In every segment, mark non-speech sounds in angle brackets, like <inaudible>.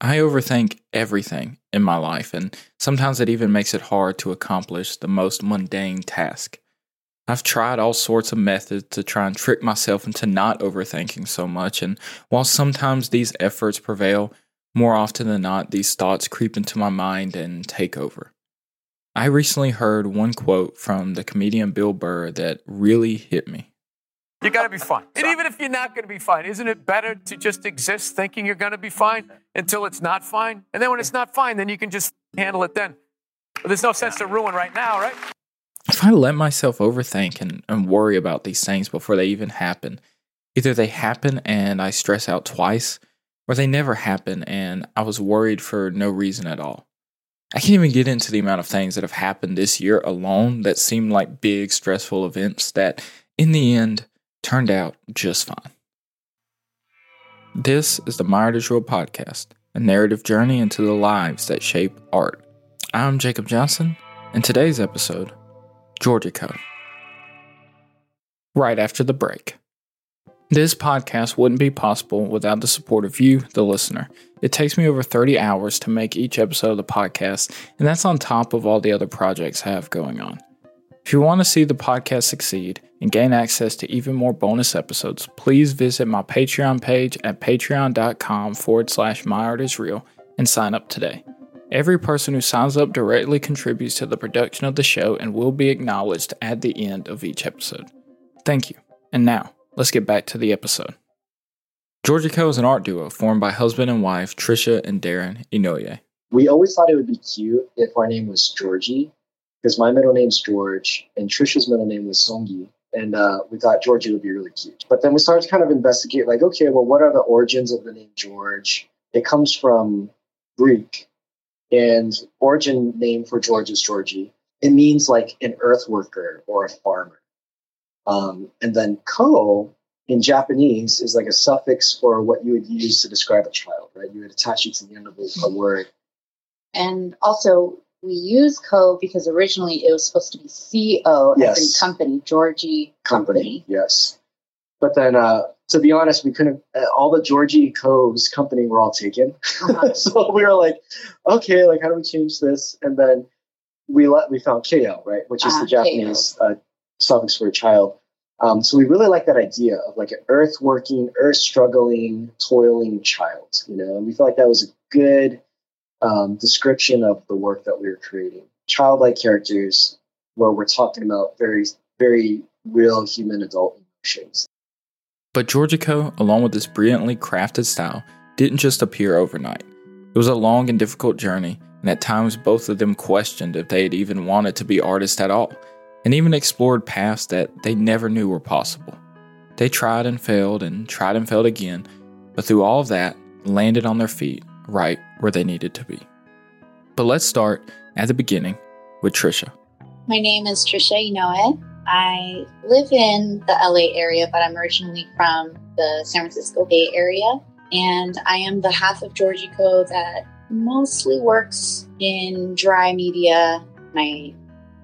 I overthink everything in my life, and sometimes it even makes it hard to accomplish the most mundane task. I've tried all sorts of methods to try and trick myself into not overthinking so much, and while sometimes these efforts prevail, more often than not, these thoughts creep into my mind and take over. I recently heard one quote from the comedian Bill Burr that really hit me. You got to be fine. And even if you're not going to be fine, isn't it better to just exist thinking you're going to be fine until it's not fine? And then when it's not fine, then you can just handle it then. But there's no sense to ruin right now, right? If I let myself overthink and, and worry about these things before they even happen, either they happen and I stress out twice, or they never happen and I was worried for no reason at all. I can't even get into the amount of things that have happened this year alone that seem like big, stressful events that, in the end, turned out just fine. This is the Myartisreal podcast, a narrative journey into the lives that shape art. I'm Jacob Johnson, and today's episode, Giorgiko. Right after the break. This podcast wouldn't be possible without the support of you, the listener. It takes me over 30 hours to make each episode of the podcast, and that's on top of all the other projects I have going on. If you want to see the podcast succeed and gain access to even more bonus episodes, please visit my Patreon page at patreon.com forward slash myartisreal and sign up today. Every person who signs up directly contributes to the production of the show and will be acknowledged at the end of each episode. Thank you. And now, let's get back to the episode. Giorgiko is an art duo formed by husband and wife Trisha and Darren Inouye. We always thought it would be cute if our name was Georgie, because my middle name's George and Trisha's middle name was Songi. And uh, we thought Georgie would be really cute. But then we started to kind of investigate, like, okay, well, what are the origins of the name George? It comes from Greek, and origin name for George is Georgie. It means like an earth worker or a farmer. Um, and then ko in Japanese is like a suffix for what you would use to describe a child, right? You would attach it to the end of a, a word. And also, we use co because originally it was supposed to be co Yes. as in company, Georgie company. Yes. But then, uh, to be honest, we couldn't, uh, all the Georgie co's company were all taken. Uh-huh. <laughs> so we were like, okay, like, how do we change this? And then we let, we found KO, right? Which is Ah, the Japanese uh, suffix for a child. Um, so we really like that idea of like an earth working, earth struggling, toiling child, you know, and we felt like that was a good um, description of the work that we were creating. Childlike characters where we're talking about very, very real human adult emotions. But Giorgiko, along with this brilliantly crafted style, didn't just appear overnight. It was a long and difficult journey, and at times both of them questioned if they had even wanted to be artists at all, and even explored paths that they never knew were possible. They tried and failed and tried and failed again, but through all of that, landed on their feet right where they needed to be. But let's start at the beginning with Trisha. My name is Trisha Inouye. I live in the LA area, but I'm originally from the San Francisco Bay Area. And I am the half of Giorgiko that mostly works in dry media. I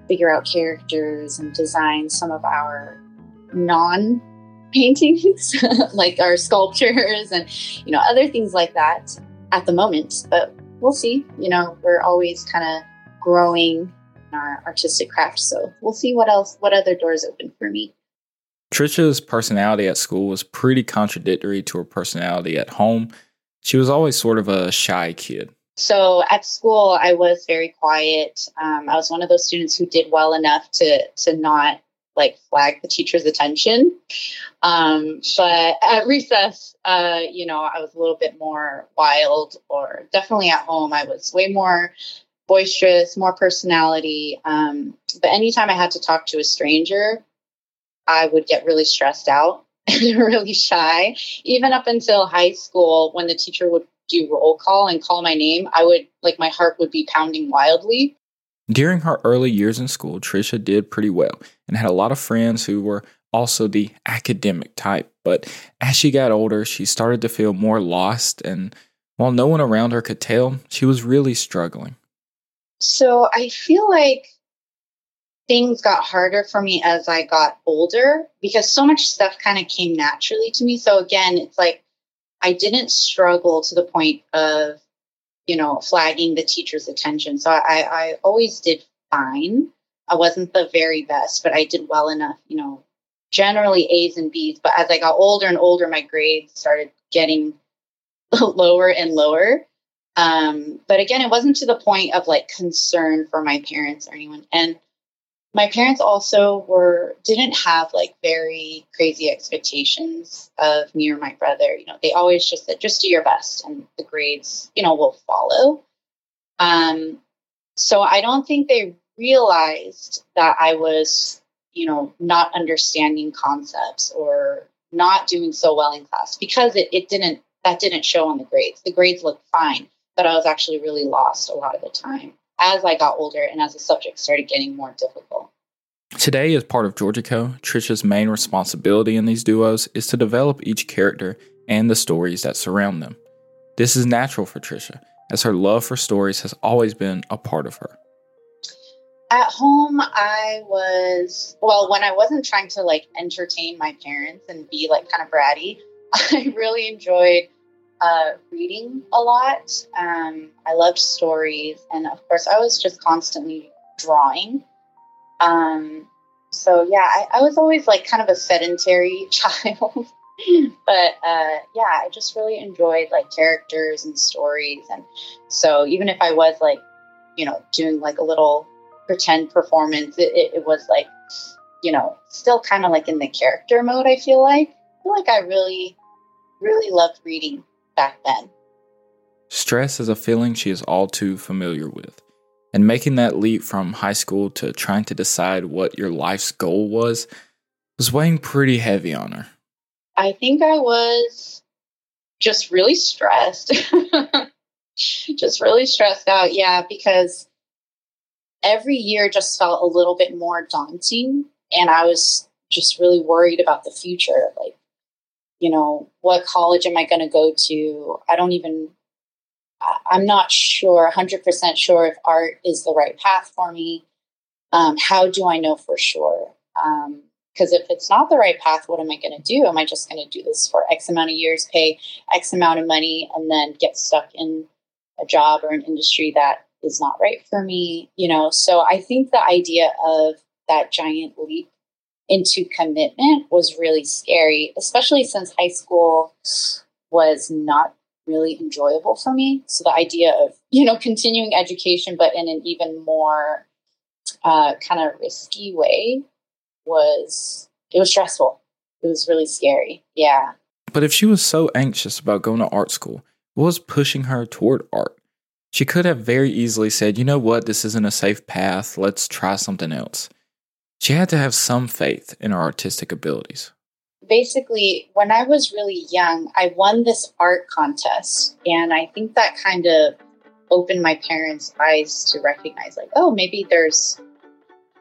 figure out characters and design some of our non paintings, <laughs> like our sculptures and, you know, other things like that at the moment. But we'll see. You know, we're always kind of growing our artistic craft. So we'll see what else, what other doors open for me. Trisha's personality at school was pretty contradictory to her personality at home. She was always sort of a shy kid. So at school, I was very quiet. Um, I was one of those students who did well enough to to not like flag the teacher's attention. Um, but at recess, uh, you know, I was a little bit more wild, or definitely at home, I was way more boisterous, more personality. Um, but anytime I had to talk to a stranger, I would get really stressed out <laughs> and really shy. Even up until high school, when the teacher would do roll call and call my name, I would like my heart would be pounding wildly. During her early years in school, Trisha did pretty well and had a lot of friends who were also the academic type. But as she got older, she started to feel more lost, and while no one around her could tell, she was really struggling. So I feel like things got harder for me as I got older because so much stuff kind of came naturally to me. So again, it's like I didn't struggle to the point of you know, flagging the teacher's attention. So I, I always did fine. I wasn't the very best, but I did well enough, you know, generally A's and B's. But as I got older and older, my grades started getting <laughs> lower and lower. Um, but again, it wasn't to the point of like concern for my parents or anyone. And my parents also were didn't have like very crazy expectations of me or my brother. You know, they always just said, just do your best and the grades, you know, will follow. Um, so I don't think they realized that I was, you know, not understanding concepts or not doing so well in class because it, it didn't that didn't show on the grades. The grades looked fine, but I was actually really lost a lot of the time as I got older and as the subject started getting more difficult. Today, as part of Giorgiko, Trisha's main responsibility in these duos is to develop each character and the stories that surround them. This is natural for Trisha, as her love for stories has always been a part of her. At home, I was, well, when I wasn't trying to like entertain my parents and be like kind of bratty, <laughs> I really enjoyed uh, reading a lot. Um, I loved stories. And of course, I was just constantly drawing. Um, so, yeah, I, I, was always like kind of a sedentary <laughs> child. but uh, yeah, I just really enjoyed like characters and stories. And so, even if I was like, you know, doing like a little pretend performance, it, it, it was like, you know, still kind of like in the character mode, I feel like. I feel like I really, really loved reading back then. Stress is a feeling she is all too familiar with. And making that leap from high school to trying to decide what your life's goal was was weighing pretty heavy on her. I think I was just really stressed. <laughs> just really stressed out, yeah, because every year just felt a little bit more daunting. And I was just really worried about the future. Like, you know, what college am I going to go to? I don't even, I'm not sure, 100% sure if art is the right path for me. Um, how do I know for sure? Because um, if it's not the right path, what am I going to do? Am I just going to do this for X amount of years, pay X amount of money, and then get stuck in a job or an industry that is not right for me? You know, so I think the idea of that giant leap into commitment was really scary, especially since high school was not really enjoyable for me. So the idea of, you know, continuing education, but in an even more uh, kind of risky way was, it was stressful. It was really scary. Yeah. But if she was so anxious about going to art school, what was pushing her toward art? She could have very easily said, you know what, this isn't a safe path. Let's try something else. She had to have some faith in her artistic abilities. Basically, when I was really young, I won this art contest. And I think that kind of opened my parents' eyes to recognize, like, oh, maybe there's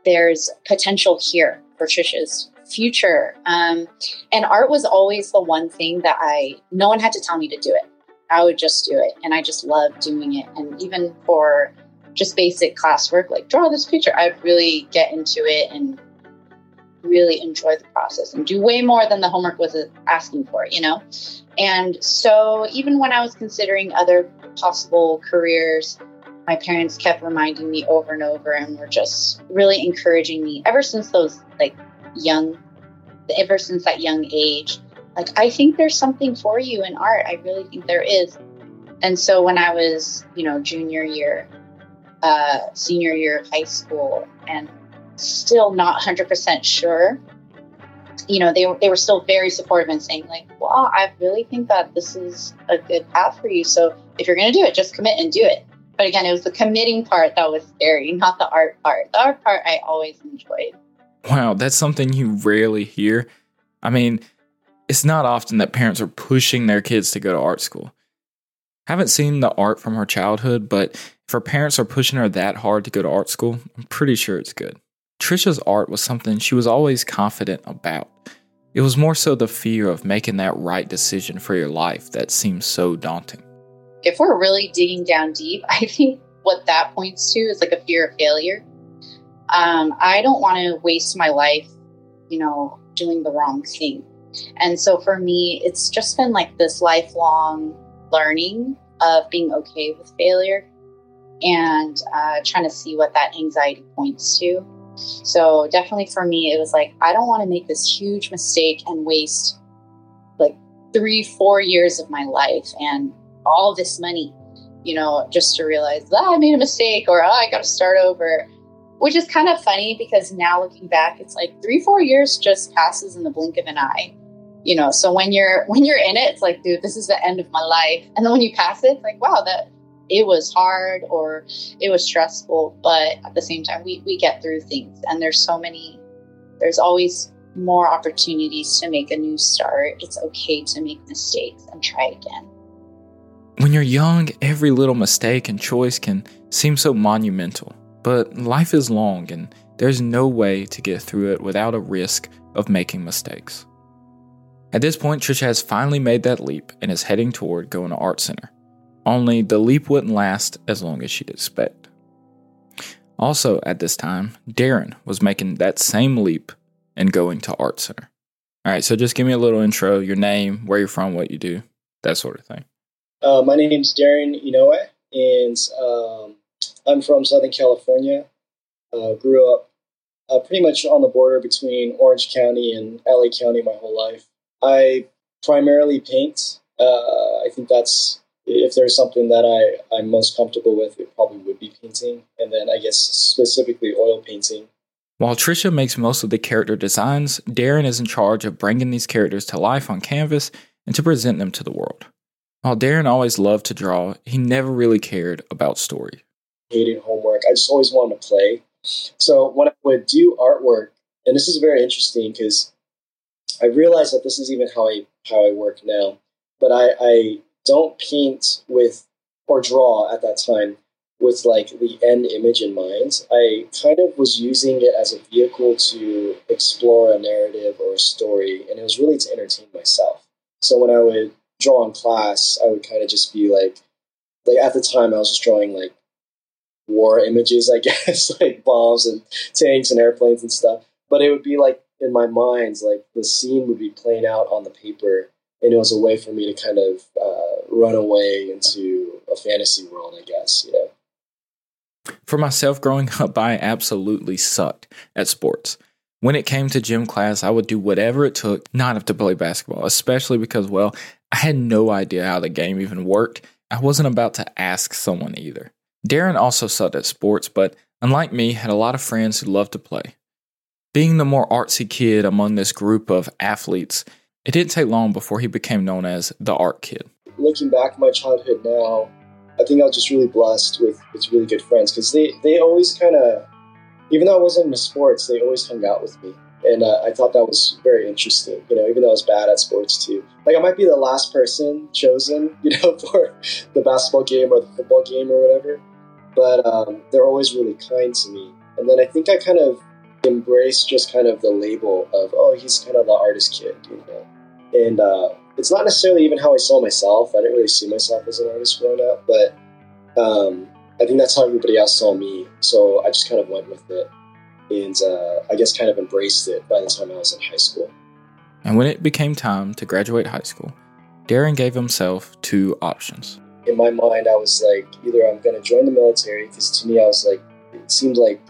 there's potential here for Trisha's future. Um, and art was always the one thing that I, no one had to tell me to do it. I would just do it. And I just loved doing it. And even for just basic classwork, like draw this picture, I'd really get into it and really enjoy the process and do way more than the homework was uh, asking for, you know? And so even when I was considering other possible careers, my parents kept reminding me over and over and were just really encouraging me ever since those like young ever since that young age. Like i think there's something for you in art. I really think there is. And so when i was you know junior year uh, senior year of high school and still not 100% sure. You know they, they were still very supportive and saying like well i really think that this is a good path for you. So if you're going to do it just commit and do it. But again it was the committing part that was scary <laughs> not the art part. The art part i always enjoyed. Wow that's something you rarely hear. I mean it's not often that parents are pushing their kids to go to art school. Haven't seen the art from her childhood, but if her parents are pushing her that hard to go to art school, I'm pretty sure it's good. Trisha's art was something she was always confident about. It was more so the fear of making that right decision for your life that seems so daunting. If we're really digging down deep, <laughs> I think what that points to is like a fear of failure. Um, I don't want to waste my life, you know, doing the wrong thing. And so for me, it's just been like this lifelong learning of being okay with failure and uh, trying to see what that anxiety points to. So, definitely for me, it was like, I don't want to make this huge mistake and waste like three, four years of my life and all this money, you know, just to realize that I made a mistake or oh, I got to start over. Which is kind of funny because now looking back, it's like three, four years just passes in the blink of an eye you know so when you're when you're in it it's like dude this is the end of my life and then when you pass it it's like wow that it was hard or it was stressful but at the same time we, we get through things and there's so many there's always more opportunities to make a new start. It's okay to make mistakes and try again. When you're young every little mistake and choice can seem so monumental but life is long and there's no way to get through it without a risk of making mistakes. At this point, Trisha has finally made that leap and is heading toward going to Art Center. Only the leap wouldn't last as long as she'd expect. Also, at this time, Darren was making that same leap and going to Art Center. All right, so just give me a little intro, your name, where you're from, what you do, that sort of thing. Uh, my name's Darren Inouye, and um, I'm from Southern California. Uh, grew up uh, pretty much on the border between Orange County and LA County my whole life. I primarily paint. Uh, I think that's if there's something that I, I'm most comfortable with, it probably would be painting. And then I guess specifically oil painting. While Trisha makes most of the character designs, Darren is in charge of bringing these characters to life on canvas and to present them to the world. While Darren always loved to draw, he never really cared about story. Hated homework. I just always wanted to play. So when I would do artwork, and this is very interesting because I realize that this is even how I how I work now. But I, I don't paint with or draw at that time with like the end image in mind. I kind of was using it as a vehicle to explore a narrative or a story, and it was really to entertain myself. So when I would draw in class, I would kind of just be like, like at the time I was just drawing like war images, I <laughs> guess, like bombs and tanks and airplanes and stuff. But it would be like in my mind, like the scene would be playing out on the paper, and it was a way for me to kind of uh, run away into a fantasy world, I guess. You know. For myself, growing up, I absolutely sucked at sports. When it came to gym class, I would do whatever it took not to play basketball, especially because, well, I had no idea how the game even worked. I wasn't about to ask someone either. Darren also sucked at sports, but unlike me, had a lot of friends who loved to play. Being the more artsy kid among this group of athletes, it didn't take long before he became known as the art kid. Looking back at my childhood now, I think I was just really blessed with, with really good friends because they, they always kind of, even though I wasn't into sports, they always hung out with me. And uh, I thought that was very interesting, you know, even though I was bad at sports too. Like, I might be the last person chosen, <laughs> you know, for the basketball game or the football game or whatever, but um, they're always really kind to me. And then I think I kind of embraced just kind of the label of oh he's kind of the artist kid you know and uh, it's not necessarily even how i saw myself. I didn't really see myself as an artist growing up but um, i think that's how everybody else saw me. So i just kind of went with it and uh, i guess kind of embraced it by the time i was in high school. And when it became time to graduate high school darren gave himself two options. In my mind i was like either i'm going to join the military because to me i was like it seemed like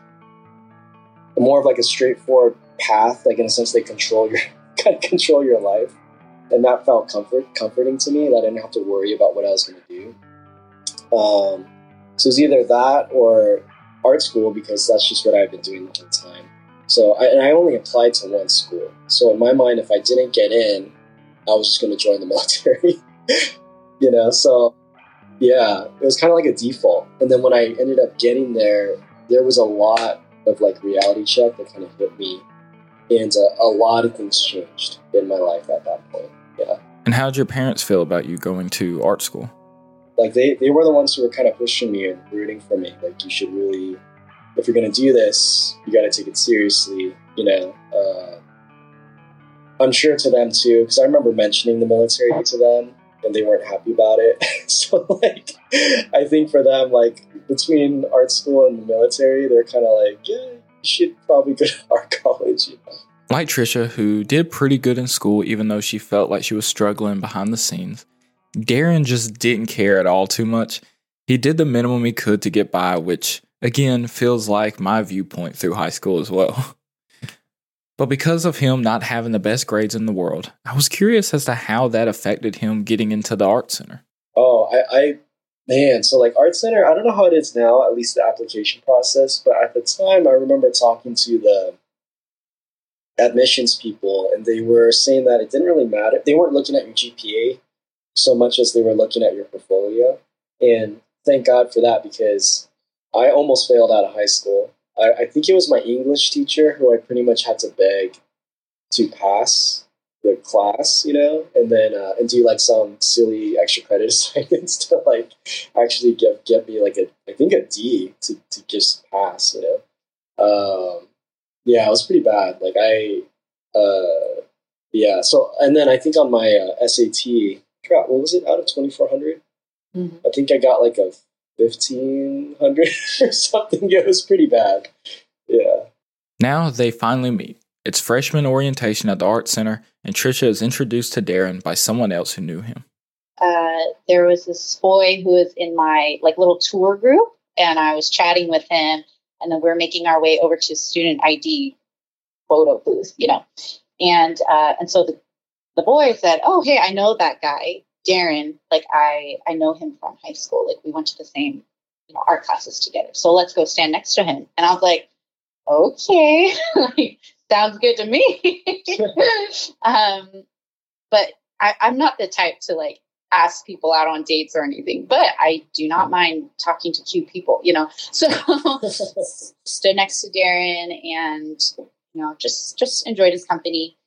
more of like a straightforward path. Like in a sense, they control your <laughs> kind of control your life, and that felt comfort comforting to me. That I didn't have to worry about what I was going to do. Um, so it was either that or art school because that's just what I've been doing the whole time. So I, and I only applied to one school. So in my mind, if I didn't get in, I was just going to join the <laughs> military. you know, so yeah, it was kind of like a default. And then when I ended up getting there, there was a lot of like reality check that kind of hit me, and uh, a lot of things changed in my life at that point. Yeah. And how did your parents feel about you going to art school? Like they, they were the ones who were kind of pushing me and rooting for me. Like you should really, if you're going to do this, you got to take it seriously. You know. Uh, I'm sure to them too, because I remember mentioning the military to them, and they weren't happy about it. <laughs> so like, I think for them, like between art school and the military, they're kind of like, yeah, should probably go to art <laughs> college. You know? Like Trisha, who did pretty good in school, even though she felt like she was struggling behind the scenes, Darren just didn't care at all too much. He did the minimum he could to get by, which again feels like my viewpoint through high school as well. <laughs> But because of him not having the best grades in the world, I was curious as to how that affected him getting into the art center. Oh, I, I man, so like art center, I don't know how it is now, at least the application process, but at the time I remember talking to the admissions people and they were saying that it didn't really matter. They weren't looking at your GPA so much as they were looking at your portfolio. And thank God for that because I almost failed out of high school. I, I think it was my English teacher who I pretty much had to beg to pass the class, you know, and then uh, and do like some silly extra credit <laughs> assignments to like actually get get me like a I think a D to to just pass, you know. Um, yeah, it was pretty bad. Like I, uh, yeah. So and then I think on my uh, SAT, I forgot what was it out of twenty four hundred. Mm-hmm. I think I got like a 1500 <laughs> or something. It was pretty bad. Yeah. Now they finally meet. It's freshman orientation at the Art Center, and Trisha is introduced to Darren by someone else who knew him. Uh, there was this boy who was in my like little tour group, and I was chatting with him, and then we are making our way over to student ID photo booth, you know, and uh, and so the the boy said, "Oh, hey, I know that guy. Darren, like I I know him from high school. Like we went to the same you know art classes together. So let's go stand next to him. And I was like, okay, <laughs> sounds good to me. <laughs> um, but I, I'm not the type to like ask people out on dates or anything, but I do not mind talking to cute people, you know. <laughs> So stood next to Darren and you know just just enjoyed his company.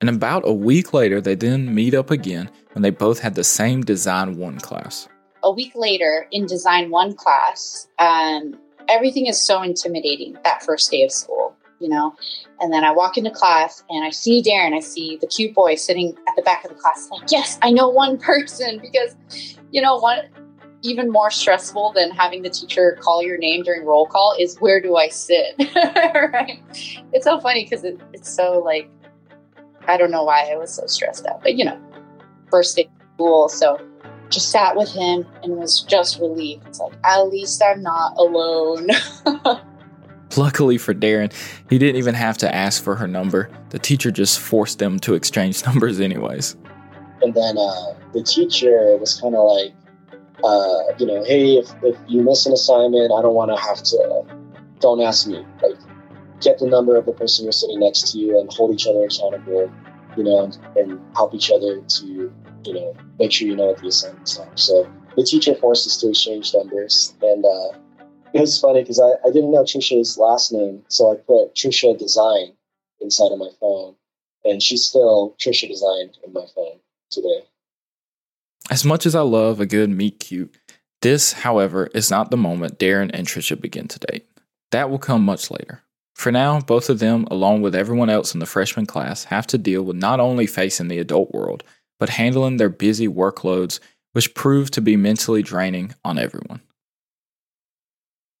And about a week later, they then meet up again when they both had the same Design 1 class. A week later, in Design 1 class, um, everything is so intimidating that first day of school, you know? And then I walk into class and I see Darren, I see the cute boy sitting at the back of the class, like, yes, I know one person <laughs> because, you know, one even more stressful than having the teacher call your name during roll call is where do I sit? <laughs> right? It's so funny because it, it's so like I don't know why I was so stressed out, but you know, first day school. So just sat with him and was just relieved. It's like, at least I'm not alone. <laughs> Luckily for Darren, he didn't even have to ask for her number. The teacher just forced them to exchange <laughs> numbers, anyways. And then uh, the teacher was kind of like, uh, you know, hey, if, if you miss an assignment, I don't want to have to, don't ask me. Like, get the number of the person you're sitting next to you and hold each other accountable, you know, and, and help each other to, you know, make sure you know what the assignments are. So the teacher forced us to exchange numbers. And uh, it was funny because I, I didn't know Trisha's last name. So I put Trisha Design inside of my phone. And she's still Trisha Design in my phone today. As much as I love a good meet cute, this, however, is not the moment Darren and Trisha begin to date. That will come much later. For now, both of them, along with everyone else in the freshman class, have to deal with not only facing the adult world, but handling their busy workloads, which prove to be mentally draining on everyone.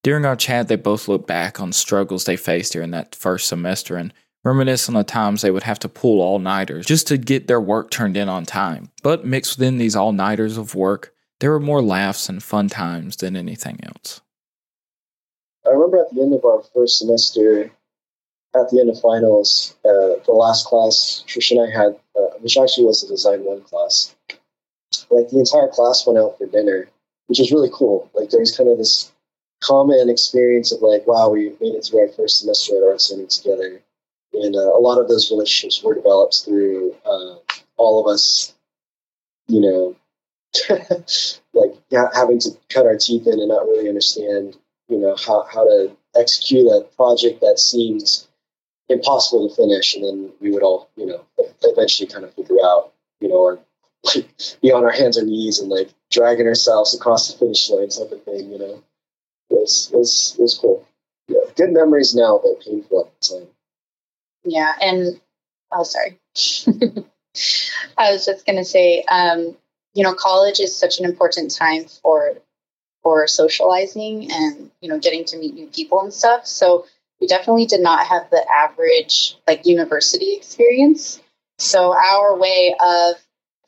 During our chat, they both look back on struggles they faced during that first semester and reminisce on the times they would have to pull all nighters just to get their work turned in on time. But mixed within these all nighters of work, there were more laughs and fun times than anything else. I remember at the end of our first semester, at the end of finals, uh, the last class Trisha and I had, uh, which actually was a design one class, like the entire class went out for dinner, which was really cool. Like there was kind of this common experience of like, wow, we made it through our first semester at Art Center together. And uh, a lot of those relationships were developed through uh, all of us, you know, <laughs> like having to cut our teeth in and not really understand you know how, how to execute a project that seems impossible to finish and then we would all you know eventually kind of figure out you know or like <laughs> be on our hands and knees and like dragging ourselves across the finish line type of thing you know was was, was cool. Yeah. Good memories now but painful at the time. Yeah and oh sorry. <laughs> I was just to say um you know college is such an important time for for socializing and you know getting to meet new people and stuff. So we definitely did not have the average like university experience. So our way of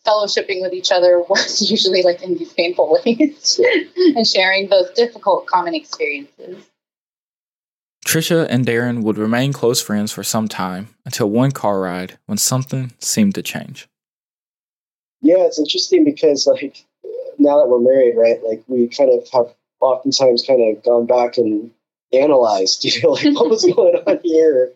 fellowshipping with each other <laughs> was usually like in these painful ways <laughs> and sharing those difficult common experiences. Trisha and Darren would remain close friends for some time until one car ride when something seemed to change. Yeah, it's interesting because like now that we're married, right? Like we kind of have oftentimes kind of gone back and analyzed, <laughs> you know, like what was going on here?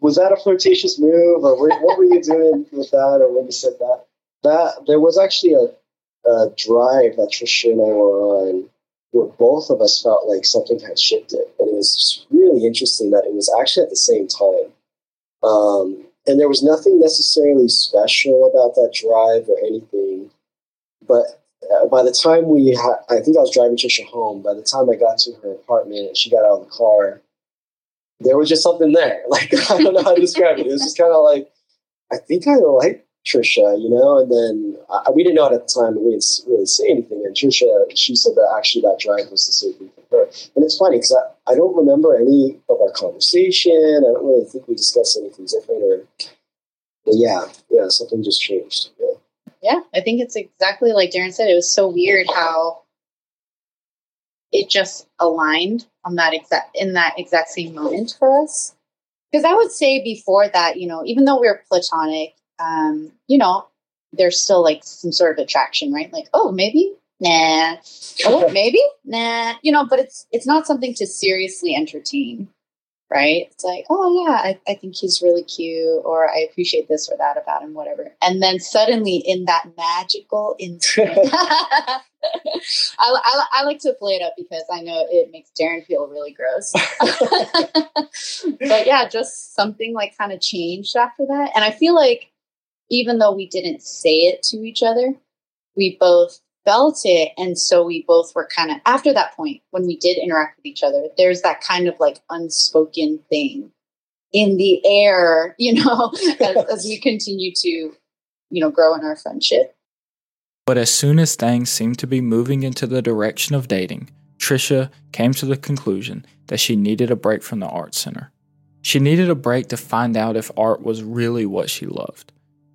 Was that a flirtatious move, or what were you doing with that, or when you said that? That there was actually a, a drive that Trisha and I were on where both of us felt like something had shifted. And it was just really interesting that it was actually at the same time. Um, and there was nothing necessarily special about that drive or anything. But uh, by the time we, ha- I think I was driving Trisha home. By the time I got to her apartment and she got out of the car, there was just something there. <laughs> Like I don't know how to describe it. It was just kind of like, I think I like Trisha, you know, and then uh, we didn't know it at the time, we didn't really say anything. And Trisha, she said that actually that drive was the same thing for her. And it's funny because I, I don't remember any of our conversation. I don't really think we discussed anything different. Or, yeah, yeah, something just changed. Yeah. yeah, I think it's exactly like Darren said. It was so weird how it just aligned on that exact in that exact same moment for us. Because I would say before that, you know, even though we were platonic, um, you know, there's still like some sort of attraction, right? Like, oh, maybe, nah, oh, <laughs> maybe, nah, you know, but it's it's not something to seriously entertain, right? It's like, oh yeah, I, I think he's really cute, or I appreciate this or that about him, whatever. And then suddenly, in that magical instant, <laughs> <laughs> I, I, I like to play it up because I know it makes Darren feel really gross. but yeah, just something like kind of changed after that, and I feel like even though we didn't say it to each other, we both felt it. And so we both were kind of, after that point, when we did interact with each other, there's that kind of like unspoken thing in the air, <laughs> you know, as, as we continue to, you know, grow in our friendship. But as soon as things seemed to be moving into the direction of dating, Trisha came to the conclusion that she needed a break from the art center. She needed a break to find out if art was really what she loved.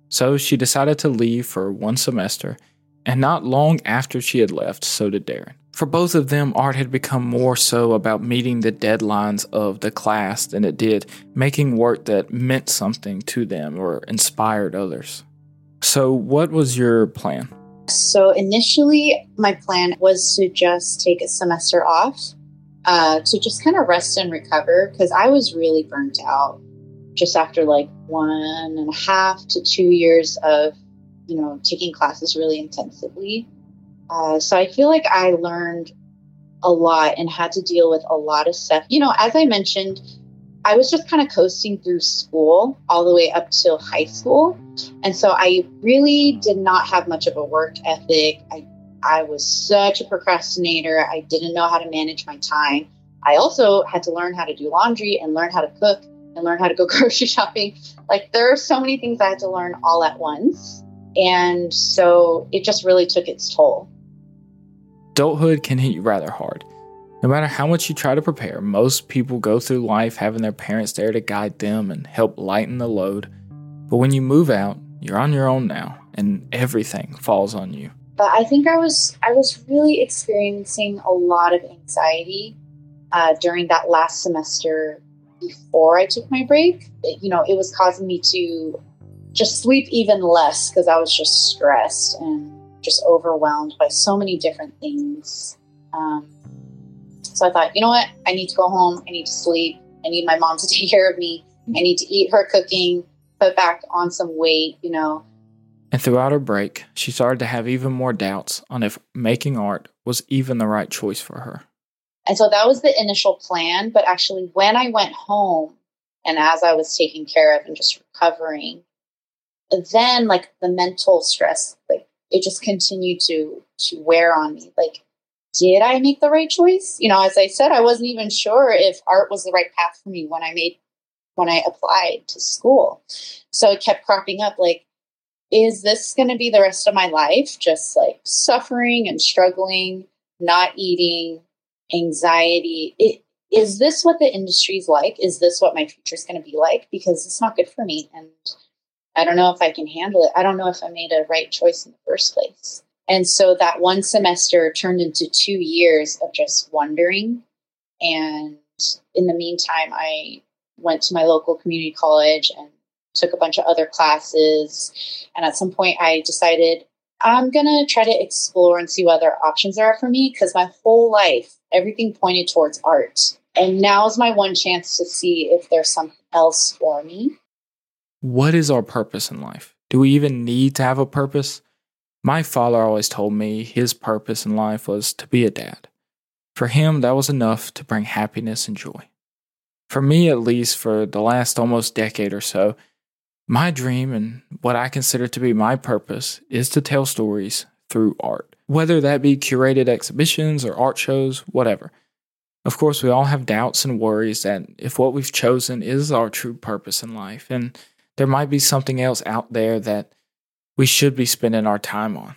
So she decided to leave for one semester, and not long after she had left, so did Darren. For both of them, art had become more so about meeting the deadlines of the class than it did making work that meant something to them or inspired others. So, what was your plan? So, initially, my plan was to just take a semester off uh, to just kind of rest and recover because I was really burnt out just after like one and a half to two years of, you know, taking classes really intensively. Uh, so I feel like I learned a lot and had to deal with a lot of stuff. You know, as I mentioned, I was just kind of coasting through school all the way up till high school. And so I really did not have much of a work ethic. I, I was such a procrastinator. I didn't know how to manage my time. I also had to learn how to do laundry and learn how to cook and learn how to go <laughs> grocery shopping. Like there are so many things I had to learn all at once. And so it just really took its toll. Adulthood can hit you rather hard. No matter how much you try to prepare, most people go through life having their parents there to guide them and help lighten the load. But when you move out, you're on your own now, and everything falls on you. But I think I was I was really experiencing a lot of anxiety uh, during that last semester before I took my break. It, you know, it was causing me to just sleep even less because I was just stressed and just overwhelmed by so many different things. Um, so I thought, you know what? I need to go home. I need to sleep. I need my mom to <laughs> take care of me. I need to eat her cooking, put back on some weight, you know. And throughout her break, she started to have even more doubts on if making art was even the right choice for her. And so that was the initial plan. But actually, when I went home and as I was taking care of and just recovering, then like the mental stress, like it just continued to to wear on me. Like, did I make the right choice? You know, as I said, I wasn't even sure if art was the right path for me when I made when I applied to school. So it kept cropping up like, is this going to be the rest of my life? Just like suffering and struggling, not eating, anxiety. It, is this what the industry's like? Is this what my future is going to be like? Because it's not good for me. And I don't know if I can handle it. I don't know if I made a right choice in the first place. And so that one semester turned into two years of just wondering. And in the meantime, I went to my local community college and took a bunch of other classes. And at some point, I decided I'm going to try to explore and see what other options there are for me because my whole life, everything pointed towards art. And now is my one chance to see if there's something else for me. What is our purpose in life? Do we even need to have a purpose? My father always told me his purpose in life was to be a dad. For him, that was enough to bring happiness and joy. For me, at least, for the last almost decade or so, my dream and what I consider to be my purpose is to tell stories through art, whether that be curated exhibitions or art shows, whatever. Of course, we all have doubts and worries that if what we've chosen is our true purpose in life, and there might be something else out there that we should be spending our time on.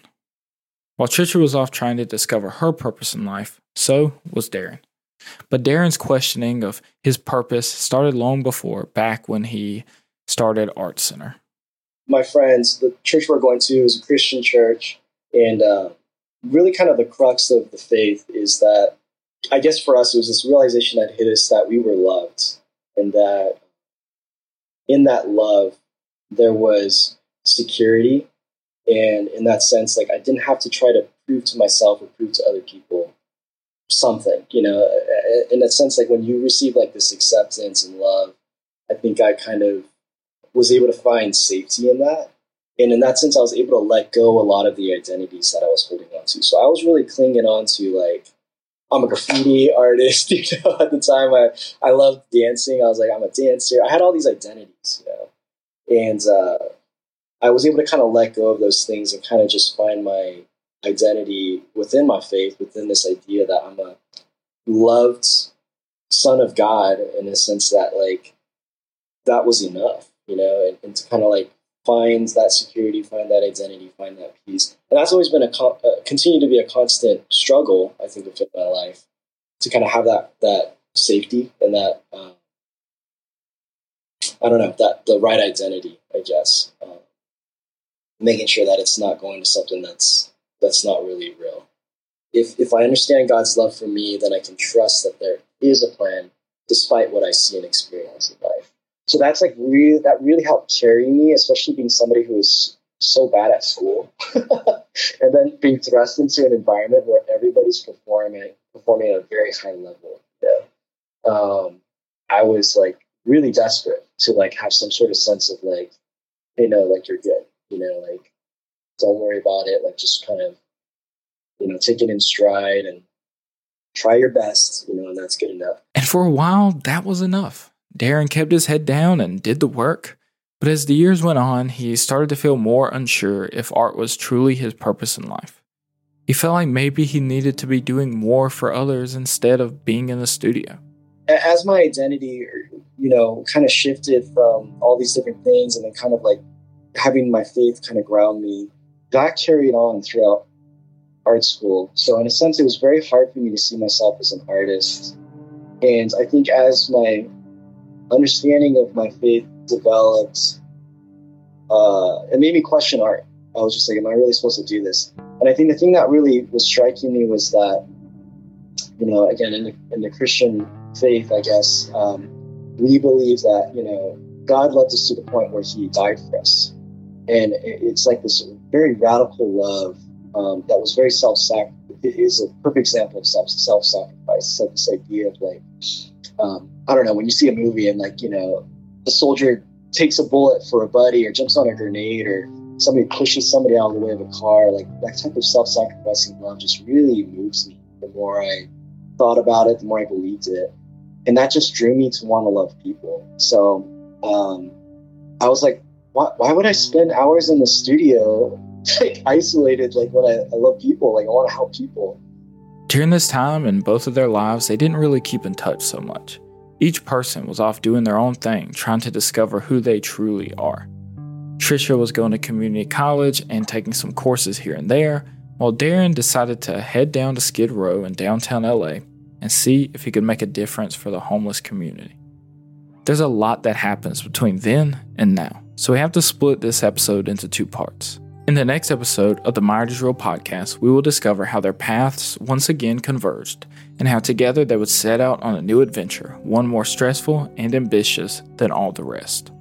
While Trisha was off trying to discover her purpose in life, so was Darren. But Darren's questioning of his purpose started long before, back when he started Art Center? My friends, the church we're going to is a Christian church, and uh, really kind of the crux of the faith is that I guess for us it was this realization that hit us that we were loved, and that in that love there was security, and in that sense, like I didn't have to try to prove to myself or prove to other people something, you know. In that sense, like when you receive like this acceptance and love, I think I kind of was able to find safety in that. And in that sense, I was able to let go a lot of the identities that I was holding on to. So I was really clinging on to like, I'm a graffiti <laughs> artist, <laughs> you know, at the time I, I loved dancing. I was like, I'm a dancer. I had all these identities, you know, and uh, I was able to kind of let go of those things and kind of just find my identity within my faith, within this idea that I'm a loved son of God in a sense that like that was enough you know, and, and to kind of like find that security, find that identity, find that peace. And that's always been a con- uh, continue to be a constant struggle, I think, within my life to kind of have that that safety and that uh, I don't know that the right identity, I guess, uh, making sure that it's not going to something that's that's not really real. If if I understand God's love for me, then I can trust that there is a plan, despite what I see and experience in life. So that's like really that really helped carry me, especially being somebody who was so bad at school, <laughs> and then being thrust into an environment where everybody's performing performing at a very high level. Yeah. Um, I was like really desperate to like have some sort of sense of like, you know, like you're good, you know, like don't worry about it, like just kind of, you know, take it in stride and try your best, you know, and that's good enough. And for a while, that was enough. Darren kept his head down and did the work. But as the years went on, he started to feel more unsure if art was truly his purpose in life. He felt like maybe he needed to be doing more for others instead of being in the studio. As my identity, you know, kind of shifted from all these different things and then kind of like having my faith kind of ground me, that carried on throughout art school. So, in a sense, it was very hard for me to see myself as an artist. And I think as my understanding of my faith developed. Uh, it made me question art. I was just like, am I really supposed to do this? And I think the thing that really was striking me was that, you know, again, in the, in the Christian faith, I guess, um, we believe that, you know, God loved us to the point where he died for us. And it's like this very radical love um, that was very self-sacrifice. It is a perfect example of self self-sacrifice. It's like this idea of like, um, I don't know, when you see a movie and like, you know, the soldier takes a bullet for a buddy or jumps on a grenade or somebody pushes somebody out of the way of a car, like that type of self sacrificing love just really moves me. The more I thought about it, the more I believed it. And that just drew me to want to love people. So um, I was like, why, why would I spend hours in the studio, <laughs> like isolated, like when I, I love people, like I want to help people? During this time in both of their lives, they didn't really keep in touch so much. Each person was off doing their own thing, trying to discover who they truly are. Trisha was going to community college and taking some courses here and there, while Darren decided to head down to Skid Row in downtown LA and see if he could make a difference for the homeless community. There's a lot that happens between then and now, so we have to split this episode into two parts. In the next episode of the Myartisreal podcast, we will discover how their paths once again converged and how together they would set out on a new adventure, one more stressful and ambitious than all the rest.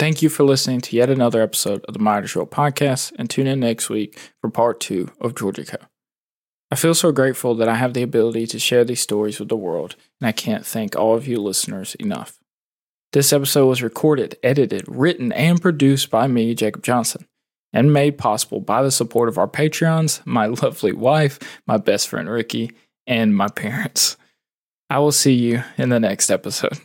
Thank you for listening to yet another episode of the Myartisreal podcast and tune in next week for part two of Giorgiko. I feel so grateful that I have the ability to share these stories with the world, and I can't thank all of you listeners enough. This episode was recorded, edited, written, and produced by me, Jacob Johnson, and made possible by the support of our Patreons, my <laughs> lovely wife, my best friend Ricky, and my parents. I will see you in the next episode.